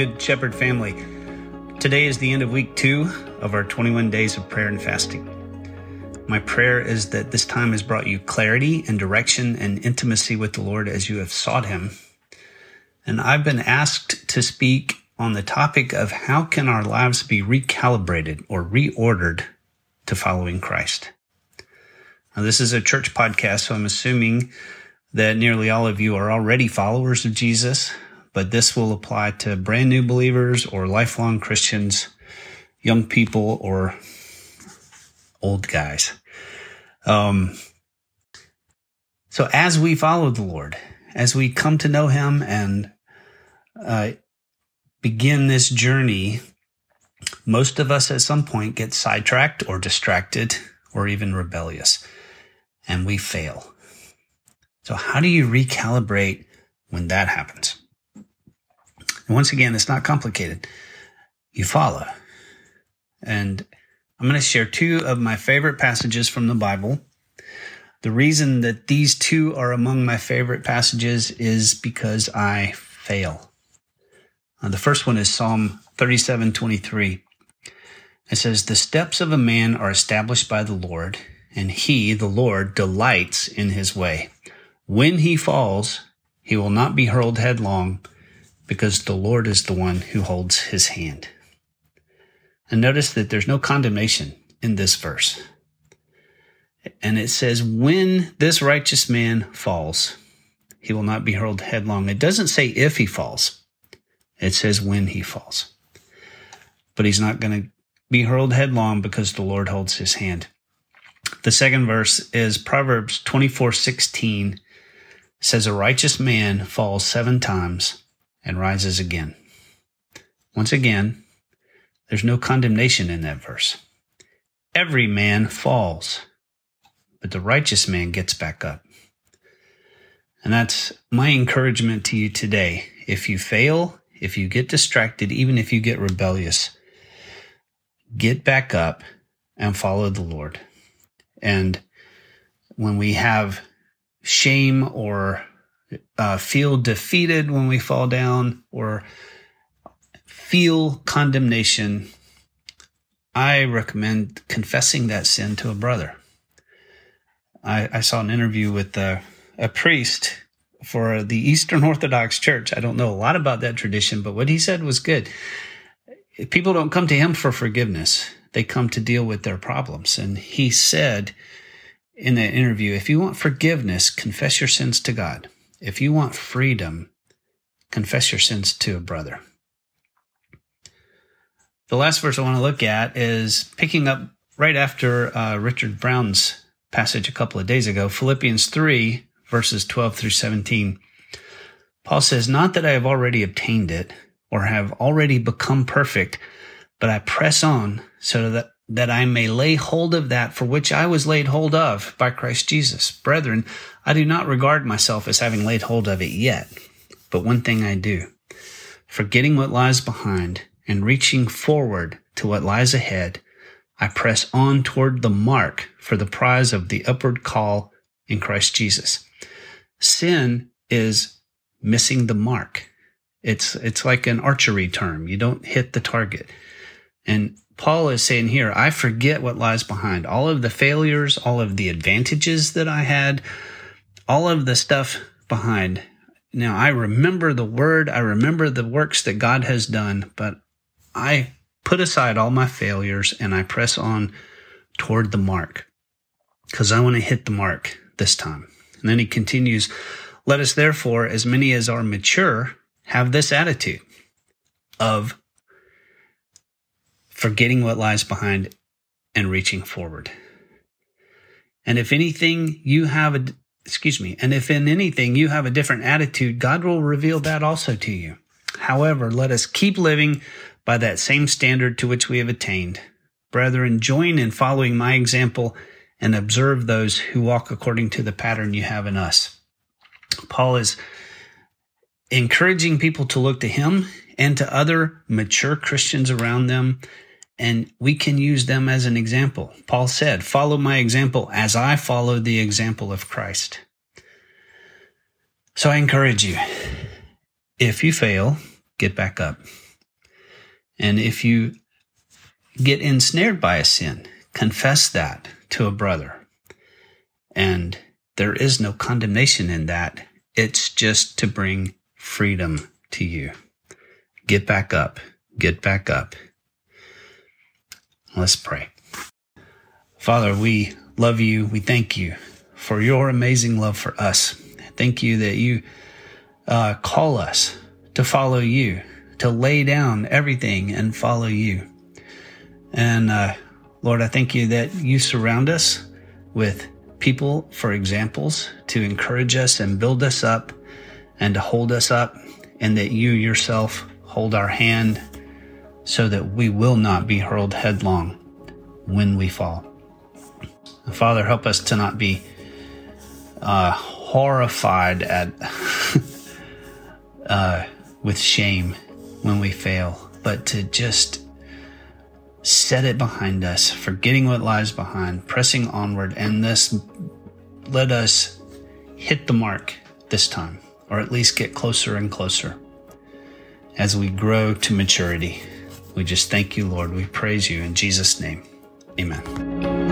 Good Shepherd family. Today is the end of week two of our 21 days of prayer and fasting. My prayer is that this time has brought you clarity and direction and intimacy with the Lord as you have sought Him. And I've been asked to speak on the topic of how can our lives be recalibrated or reordered to following Christ. Now, this is a church podcast, so I'm assuming that nearly all of you are already followers of Jesus, but this will apply to brand new believers or lifelong Christians, young people or old guys. Um, so as we follow the Lord, as we come to know Him and uh, begin this journey, most of us at some point get sidetracked or distracted or even rebellious, and we fail. So, how do you recalibrate when that happens? And once again, it's not complicated. You follow. And I'm going to share two of my favorite passages from the Bible. The reason that these two are among my favorite passages is because I fail. Uh, the first one is Psalm 37 23. It says, The steps of a man are established by the Lord, and he, the Lord, delights in his way. When he falls, he will not be hurled headlong, because the Lord is the one who holds his hand. And notice that there's no condemnation in this verse. And it says, when this righteous man falls, he will not be hurled headlong. It doesn't say if he falls. It says when he falls. But he's not going to be hurled headlong because the Lord holds his hand. The second verse is Proverbs 24, 16 says a righteous man falls seven times and rises again. Once again, there's no condemnation in that verse. Every man falls, but the righteous man gets back up. And that's my encouragement to you today. If you fail, if you get distracted, even if you get rebellious, get back up and follow the Lord. And when we have shame or uh, feel defeated when we fall down or feel condemnation, I recommend confessing that sin to a brother. I, I saw an interview with a, a priest for the Eastern Orthodox Church. I don't know a lot about that tradition, but what he said was good. People don't come to him for forgiveness. They come to deal with their problems. And he said in that interview, if you want forgiveness, confess your sins to God. If you want freedom, confess your sins to a brother. The last verse I want to look at is picking up right after uh, Richard Brown's passage a couple of days ago, Philippians 3, verses 12 through 17. Paul says, Not that I have already obtained it or have already become perfect, but I press on so that, that I may lay hold of that for which I was laid hold of by Christ Jesus. Brethren, I do not regard myself as having laid hold of it yet, but one thing I do, forgetting what lies behind and reaching forward to what lies ahead, I press on toward the mark for the prize of the upward call in Christ Jesus. Sin is missing the mark. It's, it's like an archery term. You don't hit the target. And Paul is saying here, I forget what lies behind. All of the failures, all of the advantages that I had, all of the stuff behind. Now I remember the word, I remember the works that God has done, but I put aside all my failures and I press on toward the mark because I want to hit the mark this time. And then he continues, let us therefore, as many as are mature, have this attitude of forgetting what lies behind and reaching forward. And if anything you have a, excuse me, and if in anything you have a different attitude, God will reveal that also to you. However, let us keep living by that same standard to which we have attained. Brethren, join in following my example and observe those who walk according to the pattern you have in us. Paul is encouraging people to look to him and to other mature Christians around them, and we can use them as an example. Paul said, Follow my example as I follow the example of Christ. So I encourage you if you fail, get back up. And if you get ensnared by a sin, confess that to a brother. And there is no condemnation in that. It's just to bring freedom to you. Get back up. Get back up. Let's pray. Father, we love you. We thank you for your amazing love for us. Thank you that you uh, call us to follow you, to lay down everything and follow you. And uh, Lord, I thank you that you surround us with people for examples to encourage us and build us up and to hold us up, and that you yourself hold our hand so that we will not be hurled headlong when we fall. Father, help us to not be uh, horrified at uh, with shame when we fail, but to just set it behind us, forgetting what lies behind, pressing onward, and this let us hit the mark this time, or at least get closer and closer as we grow to maturity. We just thank you, Lord. We praise you in Jesus' name. Amen.